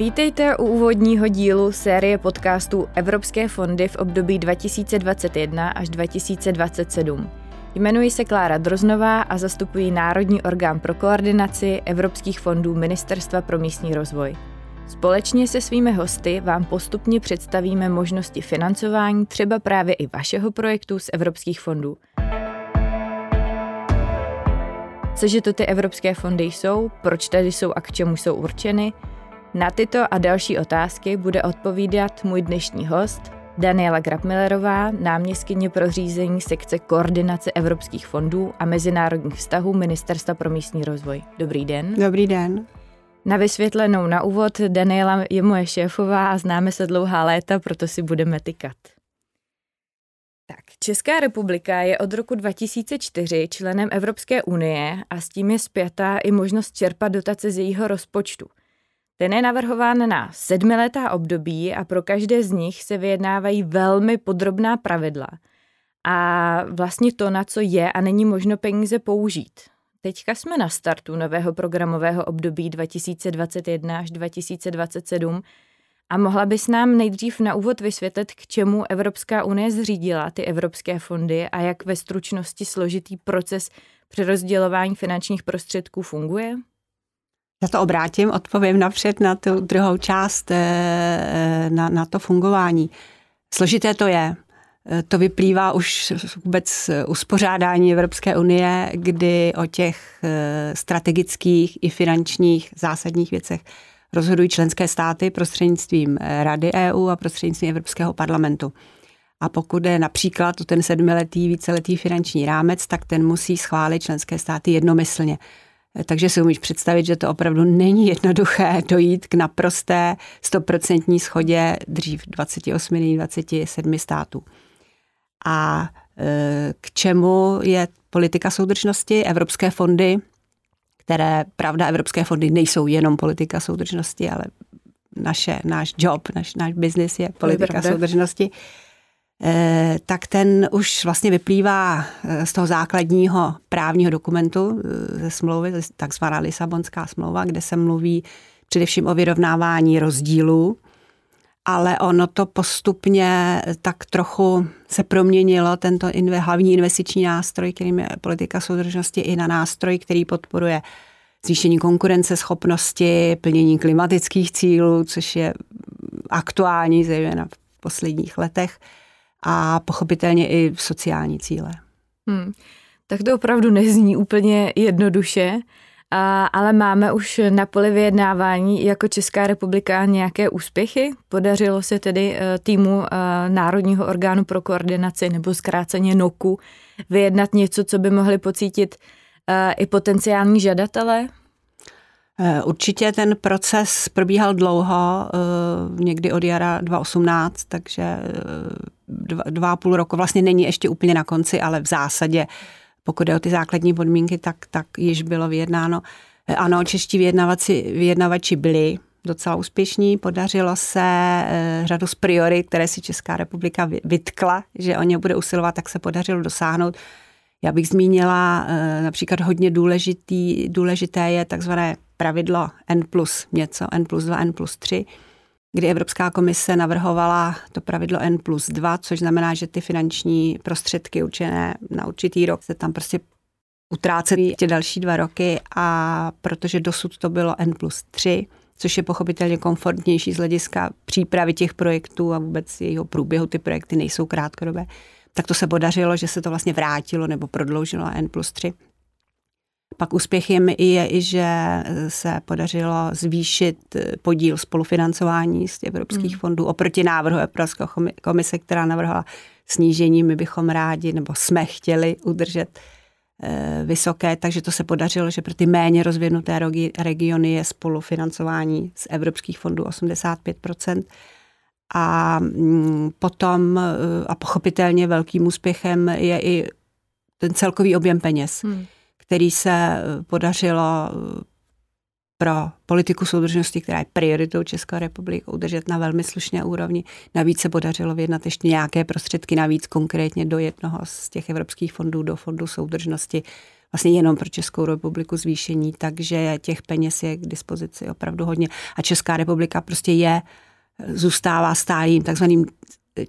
Vítejte u úvodního dílu série podcastů Evropské fondy v období 2021 až 2027. Jmenuji se Klára Droznová a zastupuji Národní orgán pro koordinaci evropských fondů Ministerstva pro místní rozvoj. Společně se svými hosty vám postupně představíme možnosti financování třeba právě i vašeho projektu z evropských fondů. Cože to ty evropské fondy jsou, proč tady jsou a k čemu jsou určeny? Na tyto a další otázky bude odpovídat můj dnešní host, Daniela Grabmillerová, náměstkyně pro řízení sekce koordinace evropských fondů a mezinárodních vztahů Ministerstva pro místní rozvoj. Dobrý den. Dobrý den. Na vysvětlenou na úvod Daniela je moje šéfová a známe se dlouhá léta, proto si budeme tykat. Tak, Česká republika je od roku 2004 členem Evropské unie a s tím je zpětá i možnost čerpat dotace z jejího rozpočtu. Ten je navrhován na sedmiletá období a pro každé z nich se vyjednávají velmi podrobná pravidla a vlastně to, na co je a není možno peníze použít. Teďka jsme na startu nového programového období 2021 až 2027 a mohla bys nám nejdřív na úvod vysvětlit, k čemu Evropská unie zřídila ty evropské fondy a jak ve stručnosti složitý proces přerozdělování finančních prostředků funguje? Já to obrátím, odpovím napřed na tu druhou část, eh, na, na to fungování. Složité to je. Eh, to vyplývá už vůbec uspořádání Evropské unie, kdy o těch eh, strategických i finančních zásadních věcech rozhodují členské státy prostřednictvím Rady EU a prostřednictvím Evropského parlamentu. A pokud je například o ten sedmiletý, víceletý finanční rámec, tak ten musí schválit členské státy jednomyslně. Takže si umíš představit, že to opravdu není jednoduché dojít k naprosté stoprocentní schodě dřív 28, 27 států. A e, k čemu je politika soudržnosti, evropské fondy, které, pravda, evropské fondy nejsou jenom politika soudržnosti, ale naše, náš job, naš, náš biznis je politika je soudržnosti. Eh, tak ten už vlastně vyplývá eh, z toho základního právního dokumentu eh, ze smlouvy, takzvaná Lisabonská smlouva, kde se mluví především o vyrovnávání rozdílů, ale ono to postupně tak trochu se proměnilo, tento inve, hlavní investiční nástroj, kterým je politika soudržnosti, i na nástroj, který podporuje zvýšení konkurenceschopnosti, plnění klimatických cílů, což je aktuální, zejména v posledních letech a pochopitelně i sociální cíle. Hmm. Tak to opravdu nezní úplně jednoduše, a, ale máme už na poli vyjednávání jako Česká republika nějaké úspěchy. Podařilo se tedy eh, týmu eh, Národního orgánu pro koordinaci nebo zkráceně NOKu vyjednat něco, co by mohli pocítit eh, i potenciální žadatelé? Určitě ten proces probíhal dlouho, někdy od jara 2018, takže dva, dva a půl roku, vlastně není ještě úplně na konci, ale v zásadě, pokud je o ty základní podmínky, tak, tak již bylo vyjednáno. Ano, čeští vyjednavači, vyjednavači byli docela úspěšní. Podařilo se eh, řadu z priory, které si Česká republika vytkla, že o ně bude usilovat, tak se podařilo dosáhnout. Já bych zmínila eh, například hodně důležitý, důležité je takzvané pravidlo N plus něco, N plus 2, N plus 3, kdy Evropská komise navrhovala to pravidlo N plus 2, což znamená, že ty finanční prostředky určené na určitý rok se tam prostě utrácejí tě další dva roky a protože dosud to bylo N plus 3, což je pochopitelně komfortnější z hlediska přípravy těch projektů a vůbec jejího průběhu, ty projekty nejsou krátkodobé, tak to se podařilo, že se to vlastně vrátilo nebo prodloužilo N plus 3. Pak úspěchem je i, že se podařilo zvýšit podíl spolufinancování z evropských hmm. fondů oproti návrhu Evropské komise, která navrhla snížení. My bychom rádi, nebo jsme chtěli udržet eh, vysoké, takže to se podařilo, že pro ty méně rozvinuté regiony je spolufinancování z evropských fondů 85% a mm, potom eh, a pochopitelně velkým úspěchem je i ten celkový objem peněz. Hmm který se eh, podařilo eh, pro politiku soudržnosti, která je prioritou České republiky, udržet na velmi slušné úrovni. Navíc se podařilo vyjednat ještě nějaké prostředky navíc konkrétně do jednoho z těch evropských fondů, do fondu soudržnosti vlastně jenom pro Českou republiku zvýšení, takže těch peněz je k dispozici opravdu hodně. A Česká republika prostě je, zůstává stálým takzvaným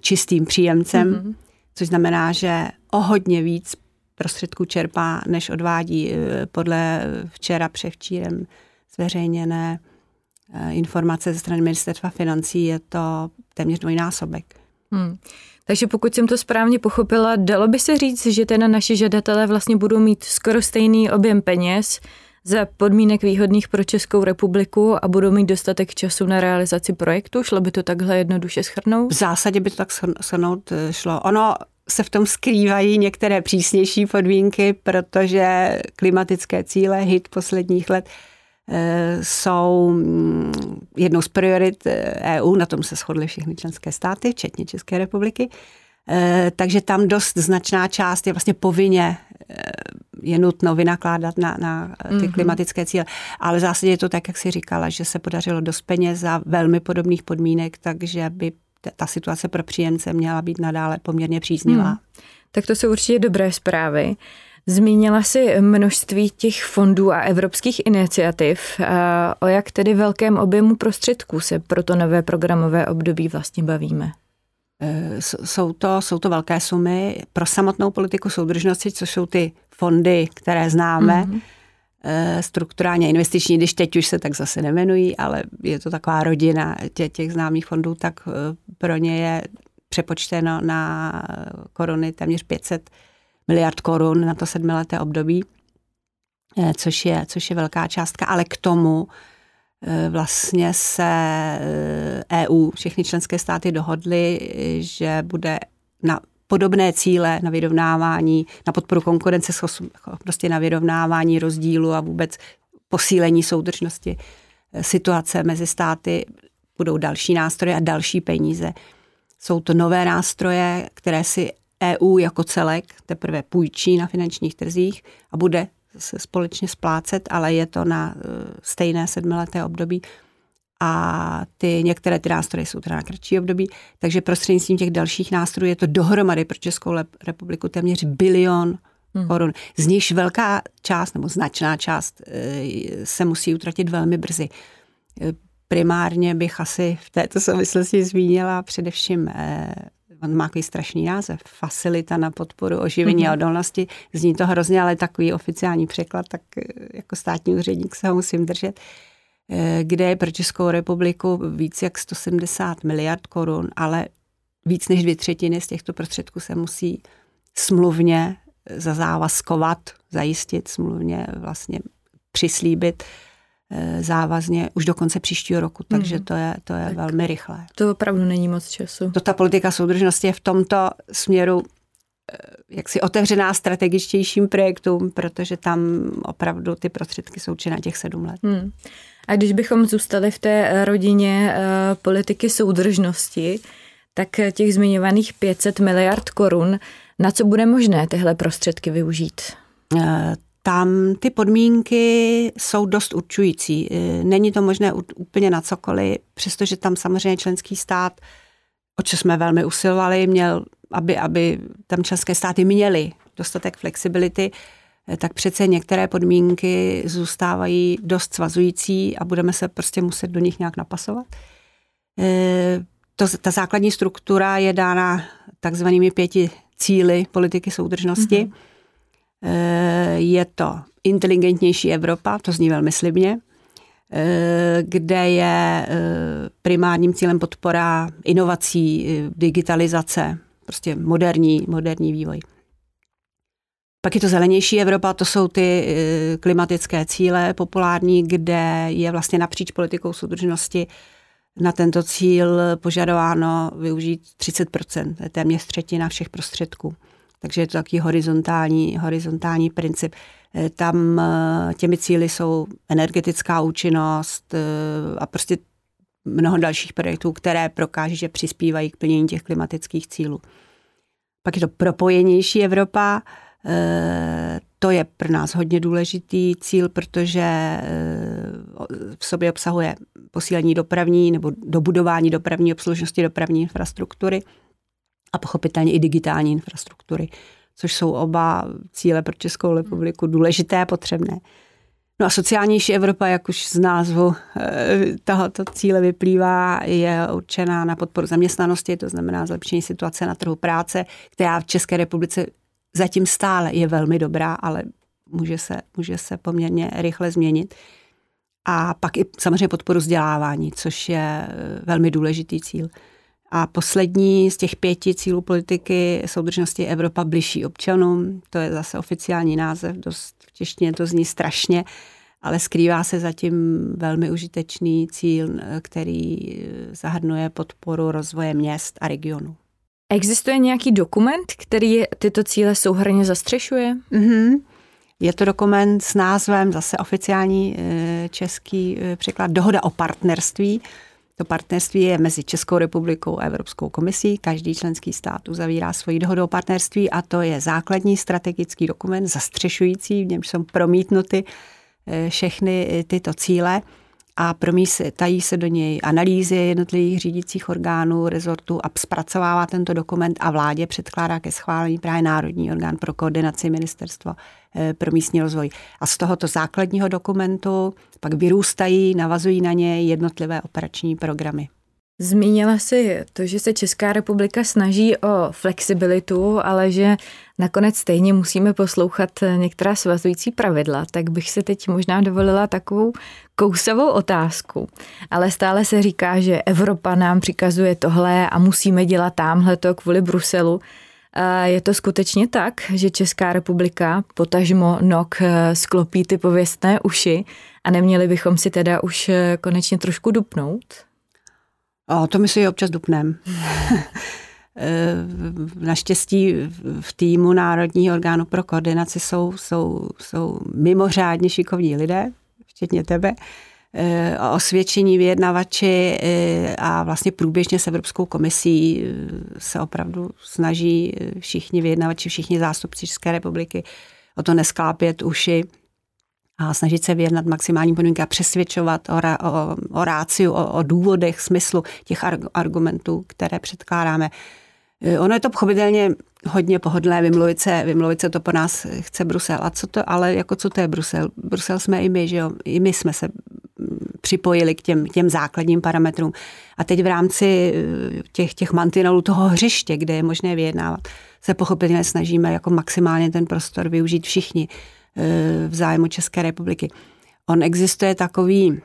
čistým příjemcem, mm-hmm. což znamená, že o hodně víc prostředků čerpá, než odvádí eh, podle včera převčírem zveřejněné eh, informace ze strany ministerstva financí, je to téměř dvojnásobek. Hmm. Takže pokud jsem to správně pochopila, dalo by se říct, že teda naši žadatelé vlastně budou mít skoro stejný objem peněz za podmínek výhodných pro Českou republiku a budou mít dostatek času na realizaci projektu? Šlo by to takhle jednoduše schrnout? V zásadě by to tak schrnout eh, šlo. Ono se v tom skrývají některé přísnější podmínky, protože klimatické cíle, hit posledních let, eh, jsou mm, jednou z priorit EU, eh, e na tom se shodly všechny členské státy, včetně České republiky. Eh, takže tam dost značná část je vlastně povinně je nutno vynakládat na, na ty mm-hmm. klimatické cíle. Ale v zásadě je to tak, jak si říkala, že se podařilo dost peněz za velmi podobných podmínek, takže by ta situace pro příjemce měla být nadále poměrně příznivá. Hmm. Tak to jsou určitě dobré zprávy. Zmínila si množství těch fondů a evropských iniciativ. O jak tedy velkém objemu prostředků se pro to nové programové období vlastně bavíme? E, jsou to, jsou to velké sumy pro samotnou politiku soudržnosti, což jsou ty fondy, které známe. Mm-hmm Eh, strukturálně investiční, když teď už se tak zase nemenují, ale je to taková rodina tě, těch známých fondů, tak eh, pro ně je přepočteno na koruny téměř 500 miliard korun na to sedmileté období, eh, což je, což je velká částka, ale k tomu vlastně se EU, e všechny členské státy dohodly, že bude na podobné cíle na vyrovnávání, na podporu konkurence, prostě na vyrovnávání rozdílu a vůbec posílení soudržnosti eh, situace mezi státy. Budou další nástroje a další peníze. Jsou to nové nástroje, které si EU jako celek teprve půjčí na finančních trzích a bude se společně splácet, ale je to na eh, stejné sedmileté období a ty některé ty nástroje jsou teda na kratší období, takže prostřednictvím těch dalších nástrojů je to dohromady pro Českou republiku téměř bilion hmm. korun. Z nichž velká část nebo značná část eh, se musí utratit velmi brzy. Eh, primárně bych asi v této souvislosti zmínila především eh, on má takový strašný název, facilita na podporu oživení mm-hmm. a odolnosti. Zní to hrozně, ale takový oficiální překlad, tak jako státní úředník se ho musím držet. Eh, kde je pro Českou republiku víc jak 170 miliard korun, ale víc než dvě třetiny z těchto prostředků se musí smluvně zazávazkovat, zajistit, smluvně vlastně přislíbit eh, závazně už do konce příštího roku, takže hmm. to je, to je tak velmi rychlé. To opravdu není moc času. To ta politika soudržnosti je v tomto směru eh, jaksi otevřená strategičtějším projektům, protože tam opravdu ty prostředky jsou či na těch sedm let. Hmm. A když bychom zůstali v té rodině uh, politiky soudržnosti, tak těch zmiňovaných 500 miliard korun, na co bude možné tyhle prostředky využít? Eh, tam ty podmínky jsou dost určující. Eh, není to možné úplně na cokoliv, přestože tam samozřejmě členský stát, o co jsme velmi usilovali, měl, aby, aby tam členské státy měly dostatek flexibility, Eh, tak přece některé podmínky zůstávají dost svazující a budeme se prostě muset do nich nějak napasovat. Eh, to, ta základní struktura je dána takzvanými pěti cíly politiky soudržnosti. Mm-hmm. Je to inteligentnější Evropa, to zní velmi slibně, kde je primárním cílem podpora inovací, digitalizace, prostě moderní, moderní vývoj. Pak je to zelenější Evropa, to jsou ty eh, klimatické cíle populární, kde je vlastně napříč politikou soudržnosti na tento cíl požadováno využít 30%, to je téměř třetina všech prostředků. Takže je to takový horizontální, horizontální princip. Eh, tam eh, těmi cíly jsou energetická účinnost a prostě mnoho dalších projektů, které prokáží, že přispívají k plnění těch klimatických cílů. Pak je to propojenější Evropa, to je pro nás hodně důležitý cíl, protože eh, v sobě obsahuje posílení dopravní nebo dobudování dopravní obslužnosti dopravní infrastruktury a pochopitelně i digitální infrastruktury. což jsou oba cíle pro Českou republiku důležité a potřebné. No a sociálnější Evropa, jak už z názvu eh, tohoto cíle vyplývá, je určená na podporu zaměstnanosti, to znamená zlepšení situace na trhu práce, která v České republice zatím stále je velmi dobrá, ale může se, může se poměrně rychle změnit. A pak i samozřejmě podporu vzdělávání, což je eh, velmi důležitý cíl. A poslední z těch pěti cílů politiky soudržnosti Evropa bližší občanům, to je zase oficiální název, dost v češtině to zní strašně, ale skrývá se zatím velmi užitečný cíl, který zahrnuje podporu rozvoje měst a regionů. Existuje nějaký dokument, který tyto cíle souhrně zastřešuje? Mm-hmm. Je to dokument s názvem, zase oficiální eh, český eh, překlad, Dohoda o partnerství. To partnerství je mezi Českou republikou a Evropskou komisí. Každý členský stát uzavírá svoji dohodu o partnerství a to je základní strategický dokument, zastřešující, v němž jsou promítnuty eh, všechny tyto cíle a promítají se do něj analýzy jednotlivých řídících orgánů, rezortů a zpracovává tento dokument a vládě předkládá ke schválení právě Národní orgán pro koordinaci ministerstva eh, pro místní rozvoj. A z tohoto základního dokumentu pak vyrůstají, navazují na něj jednotlivé operační programy. Zmínila si to, že se Česká republika snaží o flexibilitu, ale že nakonec stejně musíme poslouchat některá svazující pravidla, tak bych se teď možná dovolila takovou kousavou otázku. Ale stále se říká, že Evropa nám přikazuje tohle a musíme dělat tamhle to kvůli Bruselu. Je to skutečně tak, že Česká republika, potažmo NOK, sklopí ty pověstné uši a neměli bychom si teda už konečně trošku dupnout? O, to my si občas dupnem. Naštěstí v týmu Národního orgánu pro koordinaci jsou, jsou, jsou mimořádně šikovní lidé, včetně tebe, e, osvědčení vyjednavači e, a vlastně průběžně s Evropskou komisí se opravdu snaží všichni vyjednavači, všichni zástupci České republiky o to nesklápět uši a snažit se vyjednat maximální podmínky a přesvědčovat o, o, o ráciu, o, o důvodech, smyslu těch argumentů, které předkládáme. E, ono je to pochopitelně hodně pohodlné vymluvit se, vymluvit se to po nás chce Brusel. A co to, ale jako co to je Brusel? Brusel jsme i my, že jo? I my jsme se připojili k těm, těm základním parametrům. A teď v rámci e, těch, těch mantinelů toho hřiště, kde je možné vyjednávat, se pochopitelně snažíme jako maximálně ten prostor využít všichni. Eh, v zájmu České republiky. On existuje takový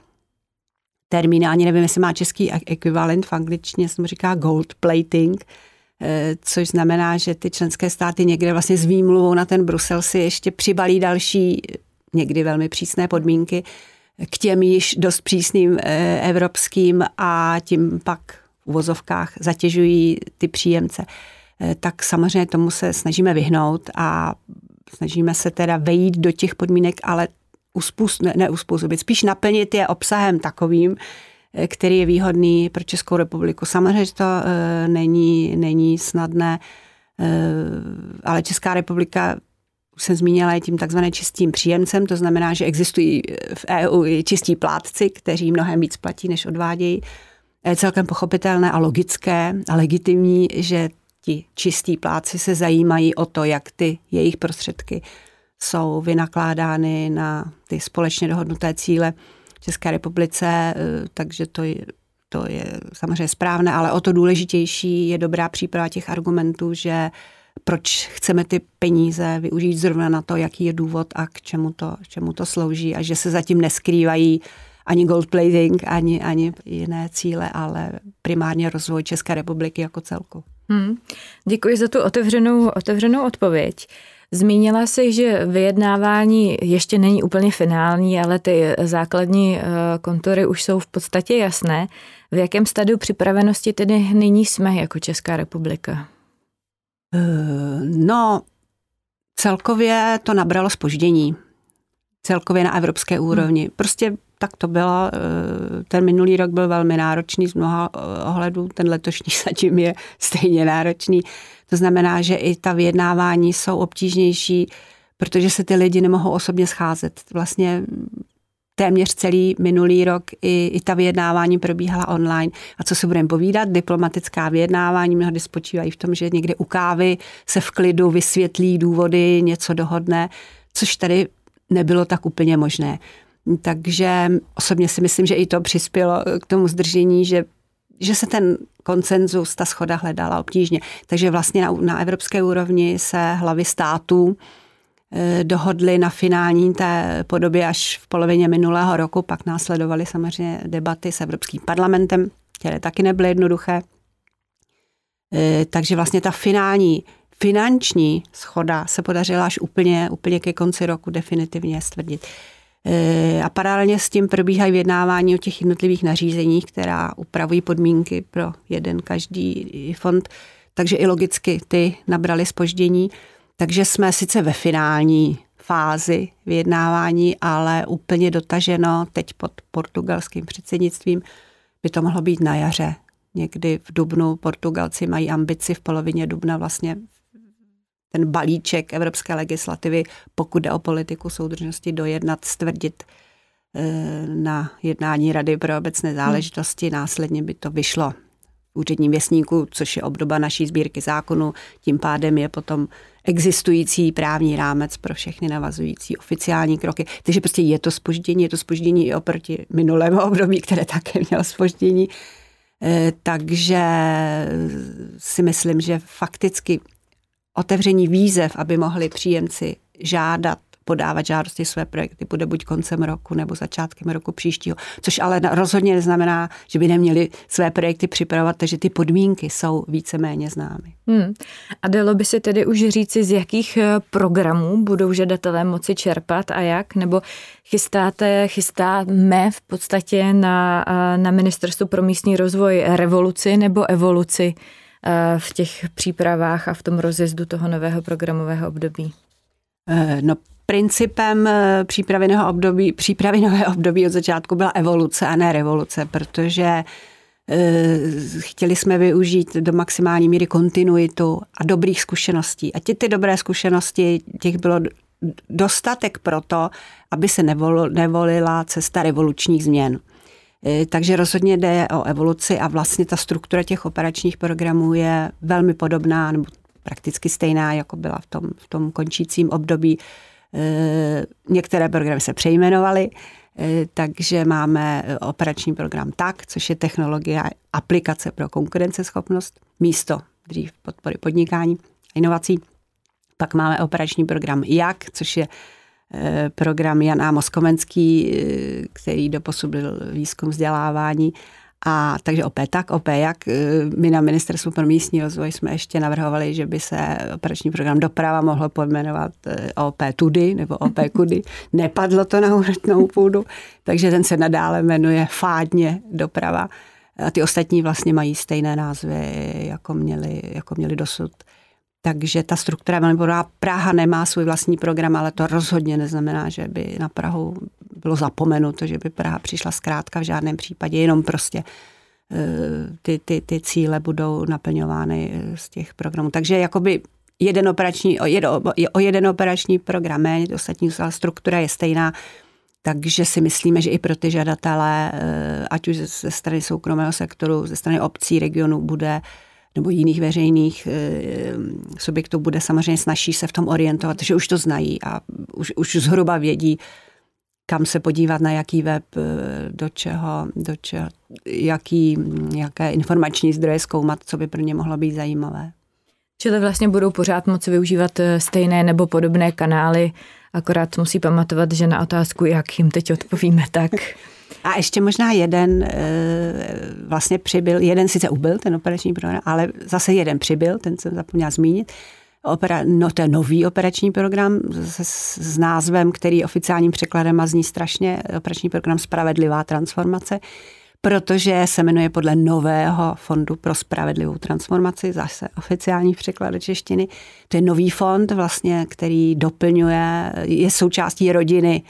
termín, ani nevím, jestli má český ekvivalent, v angličtině se mu říká gold plating, eh, což znamená, že ty členské státy někde vlastně s výmluvou na ten Brusel si ještě přibalí další, někdy velmi přísné podmínky k těm již dost přísným eh, evropským a tím pak v uvozovkách zatěžují ty příjemce. Tak samozřejmě tomu se snažíme vyhnout a snažíme se teda vejít do těch podmínek, ale uspůsob, ne, neuspůsobit, spíš naplnit je obsahem takovým, eh, který je výhodný pro Českou republiku. Samozřejmě, že to e, není, není snadné, e, ale Česká republika, už jsem zmínila, je tím takzvaným čistým příjemcem, to znamená, že existují v EU i čistí plátci, kteří mnohem víc platí, než odvádějí. Je celkem pochopitelné a logické a legitimní, že ti čistí pláci se zajímají o to, jak ty jejich prostředky jsou vynakládány na ty společně dohodnuté cíle České republice, eh, takže to je, to je samozřejmě správné, ale o to důležitější je dobrá příprava těch argumentů, že proč chceme ty peníze využít zrovna na to, jaký je důvod a k čemu to, k čemu to slouží a že se zatím neskrývají ani gold plating, ani, ani jiné cíle, ale primárně rozvoj České republiky jako celku. Hmm. Děkuji za tu otevřenou, otevřenou odpověď. Zmínila si, že vyjednávání ještě není úplně finální, ale ty základní eh, kontury už jsou v podstatě jasné. V jakém stadiu připravenosti tedy nyní jsme jako Česká republika? Eh, no, celkově to nabralo spoždění. Celkově na evropské úrovni. Prostě tak to bylo. Eh, ten minulý rok byl velmi náročný z mnoha eh, ohledů, ten letošní zatím je stejně náročný. To znamená, že i ta vyjednávání jsou obtížnější, protože se ty lidi nemohou osobně scházet. Vlastně téměř celý minulý rok i, i ta vyjednávání probíhala online. A co se budeme povídat, diplomatická vyjednávání mnohdy spočívají v tom, že někdy u kávy se v klidu vysvětlí důvody, něco dohodne, což tady nebylo tak úplně možné. Takže osobně si myslím, že i to přispělo k tomu zdržení, že, že se ten koncenzus, ta schoda hledala obtížně. Takže vlastně na, na evropské úrovni se hlavy států eh, dohodly na finální té podobě až v polovině minulého roku, pak následovaly samozřejmě debaty s Evropským parlamentem, které taky nebyly jednoduché. Eh, takže vlastně ta finální finanční schoda se podařila až úplně, úplně ke konci roku definitivně stvrdit. E, a paralelně s tím probíhají vyjednávání o těch jednotlivých nařízeních, která upravují podmínky pro jeden každý fond, takže i logicky ty nabrali spoždění. Takže jsme sice ve finální fázi vyjednávání, ale úplně dotaženo teď pod portugalským předsednictvím by to mohlo být na jaře. Někdy v Dubnu Portugalci mají ambici v polovině Dubna vlastně ten balíček evropské legislativy, pokud jde o politiku soudržnosti, dojednat, stvrdit eh, na jednání Rady pro obecné záležitosti. Hmm. Následně by to vyšlo v úředním věstníku, což je obdoba naší sbírky zákonu. Tím pádem je potom existující právní rámec pro všechny navazující oficiální kroky. Takže prostě je to spoždění, je to spoždění i oproti minulému období, které také mělo spoždění. Eh, takže si myslím, že fakticky otevření výzev, aby mohli příjemci žádat podávat žádosti své projekty bude buď koncem roku nebo začátkem roku příštího, což ale rozhodně neznamená, že by neměli své projekty připravovat, takže ty podmínky jsou víceméně známy. Hmm. A dalo by se tedy už říci, z jakých eh, programů budou žadatelé moci čerpat a jak? Nebo chystáte, chystáme v podstatě na, eh, na Ministerstvu pro místní rozvoj revoluci nebo evoluci? Eh, v těch přípravách a v tom rozjezdu toho nového programového období? Eh, no, principem eh, přípraveného období, přípravy nového období od začátku byla evoluce a ne revoluce, protože chtěli jsme využít do maximální míry kontinuitu a dobrých zkušeností. A ty, ty dobré zkušenosti, těch bylo dostatek pro to, aby se nevolila cesta revolučních změn. E, takže rozhodně jde o evoluci a vlastně ta struktura těch operačních programů je velmi podobná nebo prakticky stejná, jako byla v tom, v tom končícím období. E, některé programy se přejmenovaly, e, takže máme operační program TAK, což je technologie a aplikace pro konkurenceschopnost, místo dřív podpory podnikání a inovací. Pak máme operační program JAK, což je program Jan Amos Komenský, eh, který doposud byl výzkum vzdělávání. A takže OP tak, OP jak. Eh, my na Ministerstvu pro místní rozvoj jsme ještě navrhovali, že by se operační program doprava mohlo pojmenovat OP tudy nebo OP kudy. Nepadlo to na úrodnou půdu, takže ten se nadále jmenuje fádně doprava. A ty ostatní vlastně mají stejné názvy, jako měli, jako měli dosud. Takže ta struktura velmi podobná. Praha nemá svůj vlastní program, ale to rozhodně neznamená, že by na Prahu bylo zapomenuto, že by Praha přišla zkrátka v žádném případě, jenom prostě eh, ty, ty, ty cíle budou naplňovány eh, z těch programů. Takže jakoby jeden operační, o, jeden, o jeden operační program méně, ostatní struktura je stejná, takže si myslíme, že i pro ty žadatele, eh, ať už ze strany soukromého sektoru, ze strany obcí, regionu, bude nebo jiných veřejných eh, subjektů bude samozřejmě snaží se v tom orientovat, že už to znají a už, už zhruba vědí, kam se podívat, na jaký web, eh, do čeho, do čeho jaký, jaké informační zdroje zkoumat, co by pro ně mohlo být zajímavé. Čili vlastně budou pořád moci využívat eh, stejné nebo podobné kanály, akorát musí pamatovat, že na otázku, jak jim teď odpovíme, tak a ještě možná jeden eh, vlastně přibyl, jeden sice ubyl ten operační program, ale zase jeden přibyl, ten jsem zapomněla zmínit. Opera, no to je nový operační program s, s názvem, který oficiálním překladem a zní strašně, operační program Spravedlivá transformace, protože se jmenuje podle nového fondu pro spravedlivou transformaci, zase oficiální překlad češtiny. To je nový fond, vlastně, který doplňuje, je součástí rodiny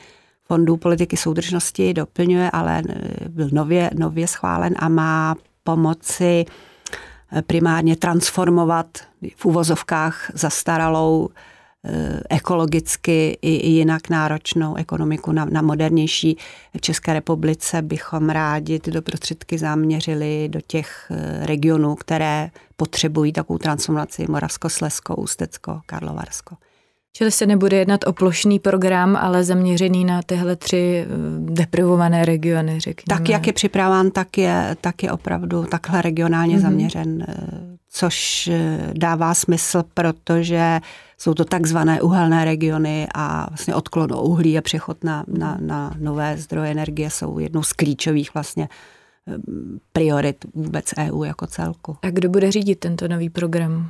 fondů politiky soudržnosti doplňuje, ale byl nově, nově schválen a má pomoci eh, primárně transformovat v uvozovkách zastaralou Eh, ekologicky i jinak náročnou ekonomiku na, na modernější v České republice bychom rádi tyto prostředky zaměřili do těch regionů, které potřebují takovou transformaci Moravsko, Slesko, Ústecko, Karlovarsko. Čili se nebude jednat o plošný program, ale zaměřený na tyhle tři eh, deprivované regiony, řekněme. Tak, jak je připraván, tak je, tak je opravdu takhle regionálně mm-hmm. zaměřen, což dává smysl, protože jsou to takzvané uhelné regiony a vlastně odklon o uhlí a přechod na, na, na nové zdroje energie jsou jednou z klíčových vlastně eh, priorit vůbec EU jako celku. A kdo bude řídit tento nový program?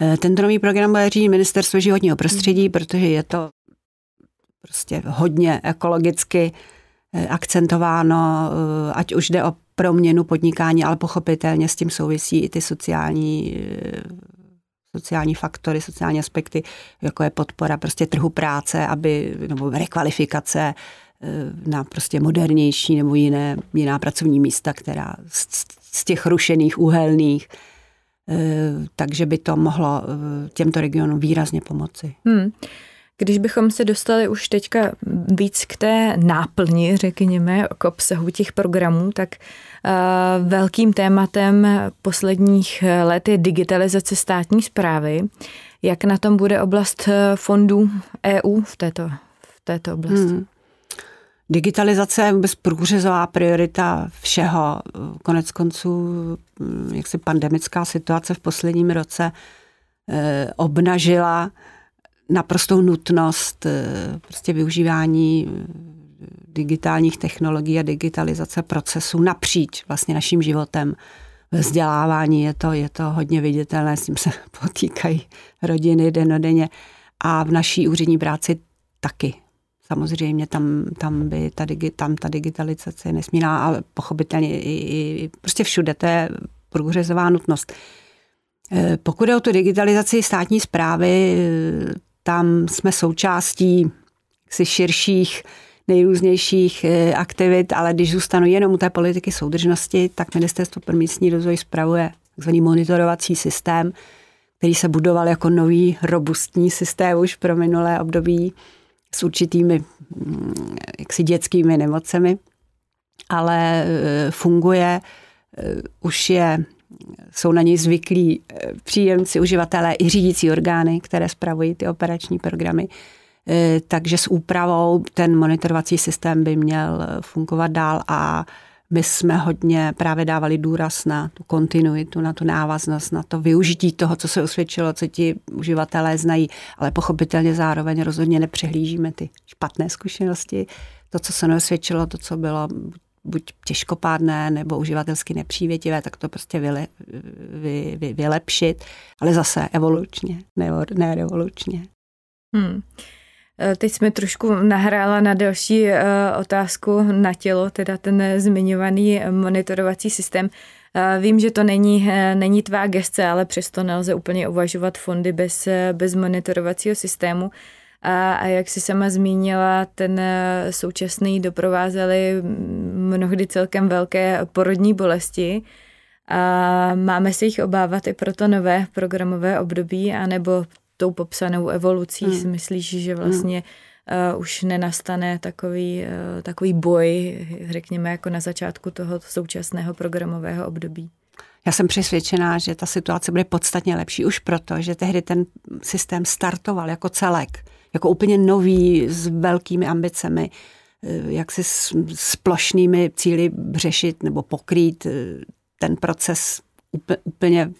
Eh, tento nový program bude řídit Ministerstvo životního prostředí, hmm. protože je to prostě hodně ekologicky eh, akcentováno, ať už jde o proměnu podnikání, ale pochopitelně s tím souvisí i ty sociální sociální faktory, sociální aspekty, jako je podpora prostě trhu práce, aby, nebo rekvalifikace eh, na prostě modernější nebo jiné, jiná pracovní místa, která z, z těch rušených uhelných, eh, takže by to mohlo eh, těmto regionům výrazně pomoci. Hmm. Když bychom se dostali už teďka víc k té náplni, řekněme, k obsahu těch programů, tak uh, velkým tématem posledních let je digitalizace státní zprávy. Jak na tom bude oblast eh, fondů EU v této, v této oblasti? Hmm. Digitalizace je vůbec průřezová priorita všeho. Konec konců, hm, jak si pandemická situace v posledním roce eh, obnažila naprostou nutnost eh, prostě využívání eh, digitálních technologií a digitalizace procesů napříč vlastně naším životem. Vzdělávání je to, je to hodně viditelné, s tím se potýkají rodiny denodenně a v naší úřední práci taky. Samozřejmě tam, tam by ta, digi, tam ta digitalizace je nesmírná, ale pochopitelně i, i prostě všude, to je průřezová nutnost. Eh, pokud je o tu digitalizaci státní zprávy, tam jsme součástí si širších nejrůznějších eh, aktivit, ale když zůstanu jenom u té politiky soudržnosti, tak Ministerstvo pro místní rozvoj spravuje tzv. monitorovací systém, který se budoval jako nový robustní systém už pro minulé období s určitými mm, jaksi dětskými nemocemi, ale eh, funguje, eh, už je jsou na něj zvyklí eh, příjemci, uživatelé i řídící orgány, které spravují ty operační programy. Takže s úpravou ten monitorovací systém by měl fungovat dál a my jsme hodně právě dávali důraz na tu kontinuitu, na tu návaznost, na to využití toho, co se osvědčilo, co ti uživatelé znají, ale pochopitelně zároveň rozhodně nepřehlížíme ty špatné zkušenosti, to, co se neosvědčilo, to, co bylo buď těžkopádné nebo uživatelsky nepřívětivé, tak to prostě vyle, vy, vy, vylepšit, ale zase evolučně, ne, ne revolučně. Hmm. E, teď jsme trošku nahrála na další uh, otázku na tělo, teda ten zmiňovaný monitorovací systém. Uh, vím, že to není, není tvá gestce, ale přesto nelze úplně uvažovat fondy bez, bez monitorovacího systému. A, a jak si sama zmínila, ten eh, současný doprovázely mnohdy celkem velké porodní bolesti. A máme se jich obávat i pro to nové programové období, anebo tou popsanou evolucí hmm. si myslíš, že vlastně hmm. uh, už nenastane takový, uh, takový boj, řekněme, jako na začátku toho současného programového období? Já jsem přesvědčená, že ta situace bude podstatně lepší už proto, že tehdy ten systém startoval jako celek jako úplně nový, s velkými ambicemi, eh, jak si s, s plošnými cíly řešit nebo pokrýt ten proces úplně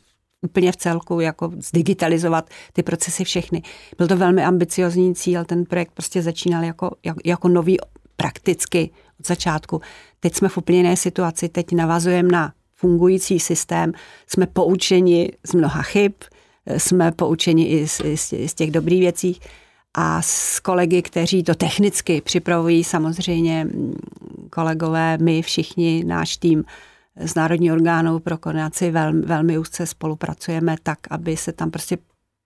úplně v celku, jako zdigitalizovat ty procesy všechny. Byl to velmi ambiciozní cíl, ten projekt prostě začínal jako, jako, jako nový prakticky od začátku. Teď jsme v úplně jiné situaci, teď navazujeme na fungující systém, jsme poučeni z mnoha chyb, jsme poučeni i z, z těch dobrých věcí a s kolegy, kteří to technicky připravují, samozřejmě kolegové, my všichni, náš tým z Národní orgánu pro koordinaci velmi, velmi úzce spolupracujeme tak, aby se tam prostě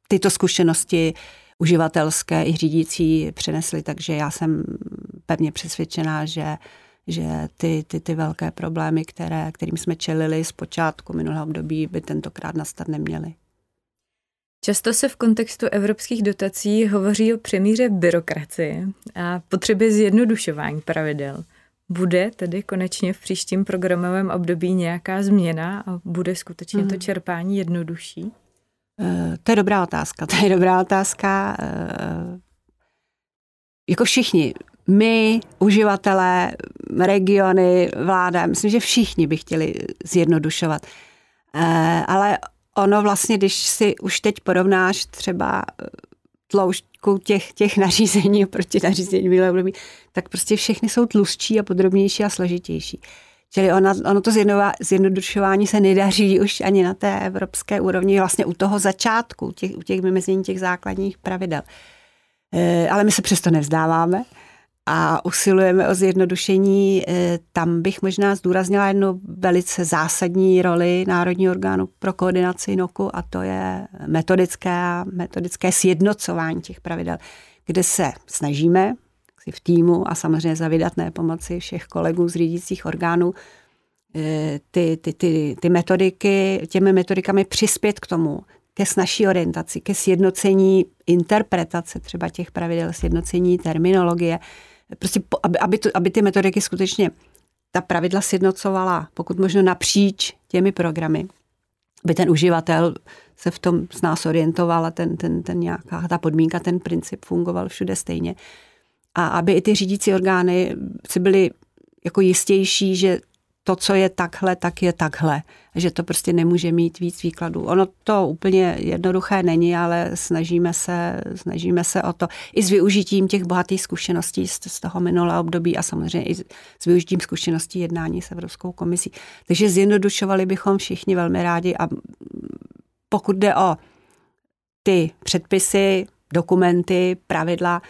tyto zkušenosti uživatelské i řídící přinesly, takže já jsem pevně přesvědčená, že že ty, ty, ty velké problémy, které, kterým jsme čelili z počátku minulého období, by tentokrát nastat neměly. Často se v kontextu evropských dotací hovoří o přemíře byrokracie a potřebě zjednodušování pravidel. Bude tedy konečně v příštím programovém období nějaká změna a bude skutečně to mhm. čerpání jednodušší? Eh, to je dobrá otázka. To je dobrá otázka. Eh, jako všichni, my, uživatelé, regiony, vláda, myslím, že všichni by chtěli zjednodušovat. Eh, ale ono vlastně, když si už teď porovnáš třeba tloušťku těch, těch nařízení proti nařízení minulé období, tak prostě všechny jsou tlustší a podrobnější a složitější. Čili ono, ono to zjednodušování se nedaří už ani na té evropské úrovni, vlastně u toho začátku, těch, u těch vymezení těch základních pravidel. E, ale my se přesto nevzdáváme a usilujeme o zjednodušení. E, tam bych možná zdůraznila jednu velice zásadní roli Národního orgánu pro koordinaci NOKu a to je metodické, metodické sjednocování těch pravidel, kde se snažíme v týmu a samozřejmě za vydatné pomoci všech kolegů z řídících orgánů eh, ty, ty, ty, ty metodiky, těmi metodikami přispět k tomu, ke snažší orientaci, ke sjednocení interpretace třeba těch pravidel, sjednocení terminologie, prostě aby, aby, to, aby ty metodiky skutečně ta pravidla sjednocovala, pokud možno napříč těmi programy, aby ten uživatel se v tom s nás orientoval a ten, ten, ten nějaká ta podmínka, ten princip fungoval všude stejně. A aby i ty řídící orgány si byly jako jistější, že to, co je takhle, tak je takhle. Že to prostě nemůže mít víc výkladů. Ono to úplně jednoduché není, ale snažíme se, snažíme se o to i s využitím těch bohatých zkušeností z, z toho minulého období a samozřejmě i s využitím zkušeností jednání s Evropskou komisí. Takže zjednodušovali bychom všichni velmi rádi a pokud jde o ty předpisy, dokumenty, pravidla,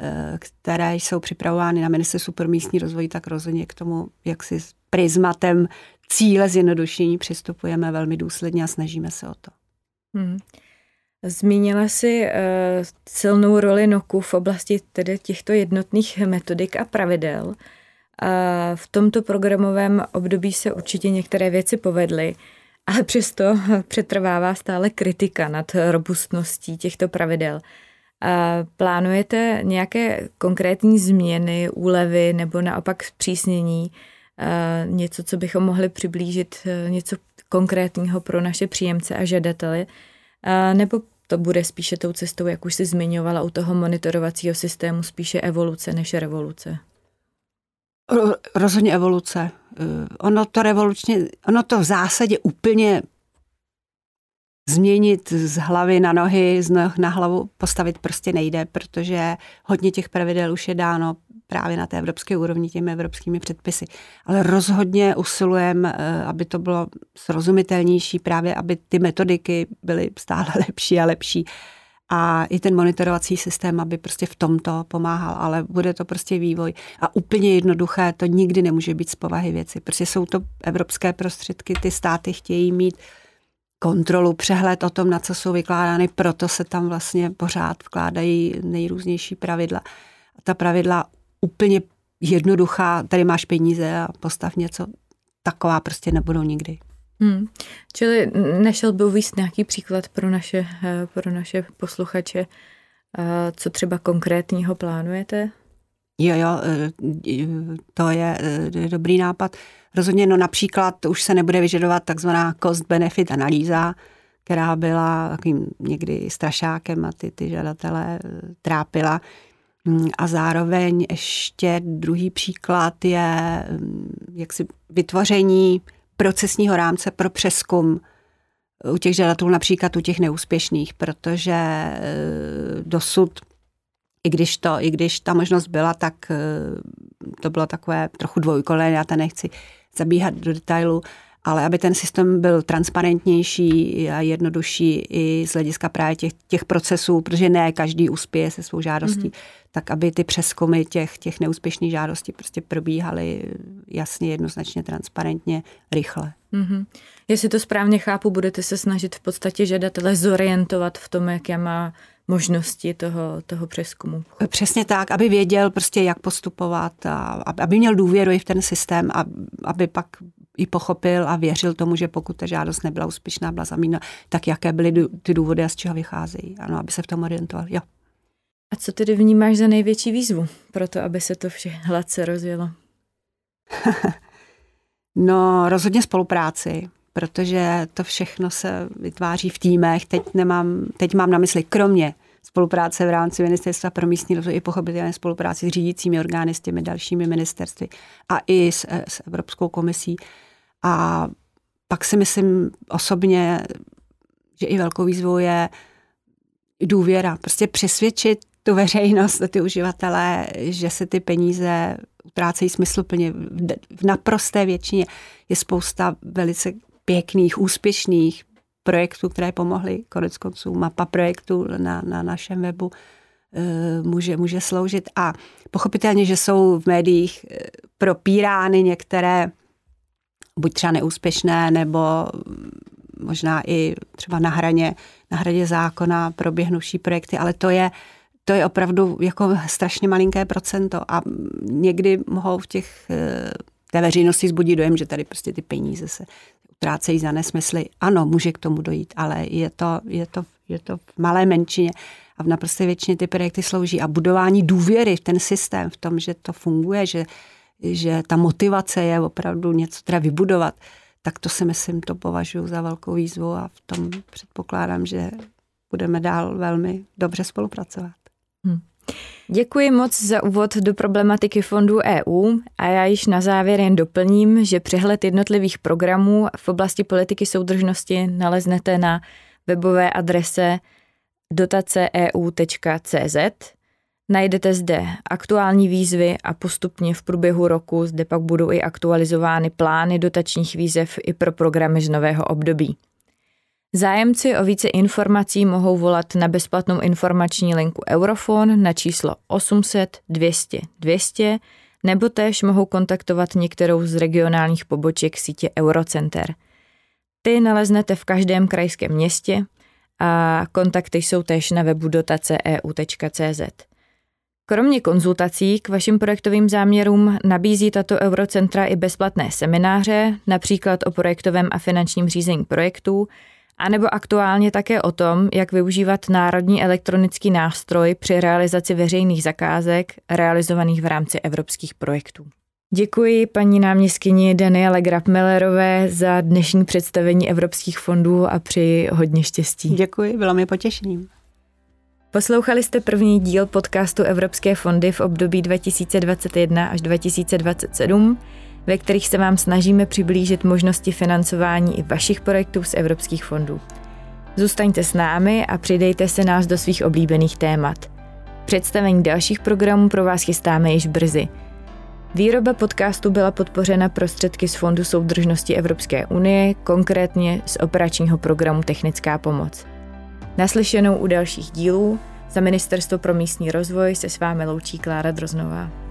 Eh, které jsou připravovány na ministerstvu pro místní rozvoj, tak rozhodně k tomu, jak si prismatem cíle zjednodušení přistupujeme velmi důsledně a snažíme se o to. Hmm. Zmínila si uh, silnou roli NOKu v oblasti tedy těchto jednotných metodik a pravidel. A v tomto programovém období se určitě některé věci povedly, ale přesto přetrvává stále kritika nad robustností těchto pravidel. Plánujete nějaké konkrétní změny, úlevy nebo naopak zpřísnění? Něco, co bychom mohli přiblížit, e, něco konkrétního pro naše příjemce a žadatele? Nebo to bude spíše tou cestou, jak už si zmiňovala u toho monitorovacího systému, spíše evoluce než revoluce? Rozhodně evoluce. Ono to revolučně, ono to v zásadě úplně změnit z hlavy na nohy, z noh na hlavu postavit prostě nejde, protože hodně těch pravidel už je dáno právě na té evropské úrovni těmi evropskými předpisy. Ale rozhodně usilujeme, eh, aby to bylo srozumitelnější, právě aby ty metodiky byly stále lepší a lepší. A i ten monitorovací systém, aby prostě v tomto pomáhal, ale bude to prostě vývoj. A úplně jednoduché to nikdy nemůže být z povahy věci. Prostě jsou to evropské prostředky, ty státy chtějí mít kontrolu, přehled o tom, na co jsou vykládány, proto se tam vlastně pořád vkládají nejrůznější pravidla. A ta pravidla úplně jednoduchá, tady máš peníze a postav něco, taková prostě nebudou nikdy. Hmm. Čili nešel by uvíct nějaký příklad pro naše, eh, pro naše posluchače, eh, co třeba konkrétního plánujete? Jo, jo, eh, to je dobrý nápad. Rozhodně no například už se nebude vyžadovat takzvaná cost-benefit analýza, která byla takovým někdy strašákem a ty, ty žadatelé eh, trápila. Mm, a zároveň ještě druhý příklad je mm, jaksi vytvoření procesního rámce pro přeskum u těch žadatelů, například u těch neúspěšných, protože eh, dosud, i když, to, i když ta možnost byla, tak eh, to bylo takové trochu dvojkolé, já to nechci zabíhat do detailu, ale aby ten systém byl transparentnější a jednodušší i z hlediska právě těch, těch procesů, protože ne každý uspěje se svou žádostí, mm-hmm. tak aby ty přeskumy těch, těch neúspěšných žádostí prostě probíhaly jasně, jednoznačně, transparentně, rychle. Mm-hmm. Jestli to správně chápu, budete se snažit v podstatě žadatele zorientovat v tom, jaké má možnosti toho, toho přeskumu. Přesně tak, aby věděl prostě, jak postupovat a aby měl důvěru i v ten systém a aby pak i pochopil a věřil tomu, že pokud ta žádost nebyla úspěšná, byla zamítnuta, tak jaké byly ty důvody a z čeho vycházejí. Ano, aby se v tom orientoval. Jo. A co tedy vnímáš za největší výzvu pro to, aby se to vše hladce rozjelo? no, rozhodně spolupráci, protože to všechno se vytváří v týmech. Teď, nemám, teď mám na mysli, kromě spolupráce v rámci Ministerstva pro místní rozvoj i pochopitelně spolupráci s řídícími orgány, s těmi dalšími ministerstvy a i s, s Evropskou komisí. A pak si myslím osobně, že i velkou výzvou je důvěra. Prostě přesvědčit tu veřejnost, ty uživatelé, že se ty peníze utrácejí smysluplně. V naprosté většině je spousta velice pěkných, úspěšných projektů, které pomohly. Konec konců mapa projektů na, na našem webu eh, může, může sloužit. A pochopitelně, že jsou v médiích eh, propírány některé buď třeba neúspěšné, nebo možná i třeba na hraně, na hraně zákona proběhnuvší projekty, ale to je, to je opravdu jako strašně malinké procento a někdy mohou v těch eh, té veřejnosti zbudit dojem, že tady prostě ty peníze se utrácejí za nesmysly. Ano, může k tomu dojít, ale je to, je to, je to v malé menšině a v naprosté většině ty projekty slouží. A budování důvěry v ten systém, v tom, že to funguje, že, že ta motivace je opravdu něco teda vybudovat, tak to si myslím, to považuji za velkou výzvu a v tom předpokládám, že budeme dál velmi dobře spolupracovat. Hmm. Děkuji moc za úvod do problematiky fondů EU a já již na závěr jen doplním, že přehled jednotlivých programů v oblasti politiky soudržnosti naleznete na webové adrese dotaceeu.cz. Najdete zde aktuální výzvy a postupně v průběhu roku zde pak budou i aktualizovány plány dotačních výzev i pro programy z nového období. Zájemci o více informací mohou volat na bezplatnou informační linku Eurofon na číslo 800 200 200 nebo též mohou kontaktovat některou z regionálních poboček sítě Eurocenter. Ty naleznete v každém krajském městě a kontakty jsou též na webu dotace.eu.cz. Kromě konzultací k vašim projektovým záměrům nabízí tato Eurocentra i bezplatné semináře, například o projektovém a finančním řízení projektů, a nebo aktuálně také o tom, jak využívat národní elektronický nástroj při realizaci veřejných zakázek realizovaných v rámci evropských projektů. Děkuji paní náměstkyni Daniele Grabmellerové za dnešní představení evropských fondů a při hodně štěstí. Děkuji, bylo mi potěšením. Poslouchali jste první díl podcastu Evropské fondy v období 2021 až 2027 ve kterých se vám snažíme přiblížit možnosti financování i vašich projektů z evropských fondů. Zůstaňte s námi a přidejte se nás do svých oblíbených témat. Představení dalších programů pro vás chystáme již brzy. Výroba podcastu byla podpořena prostředky z Fondu soudržnosti Evropské unie, konkrétně z operačního programu Technická pomoc. Naslyšenou u dalších dílů za Ministerstvo pro místní rozvoj se s vámi loučí Klára Droznová.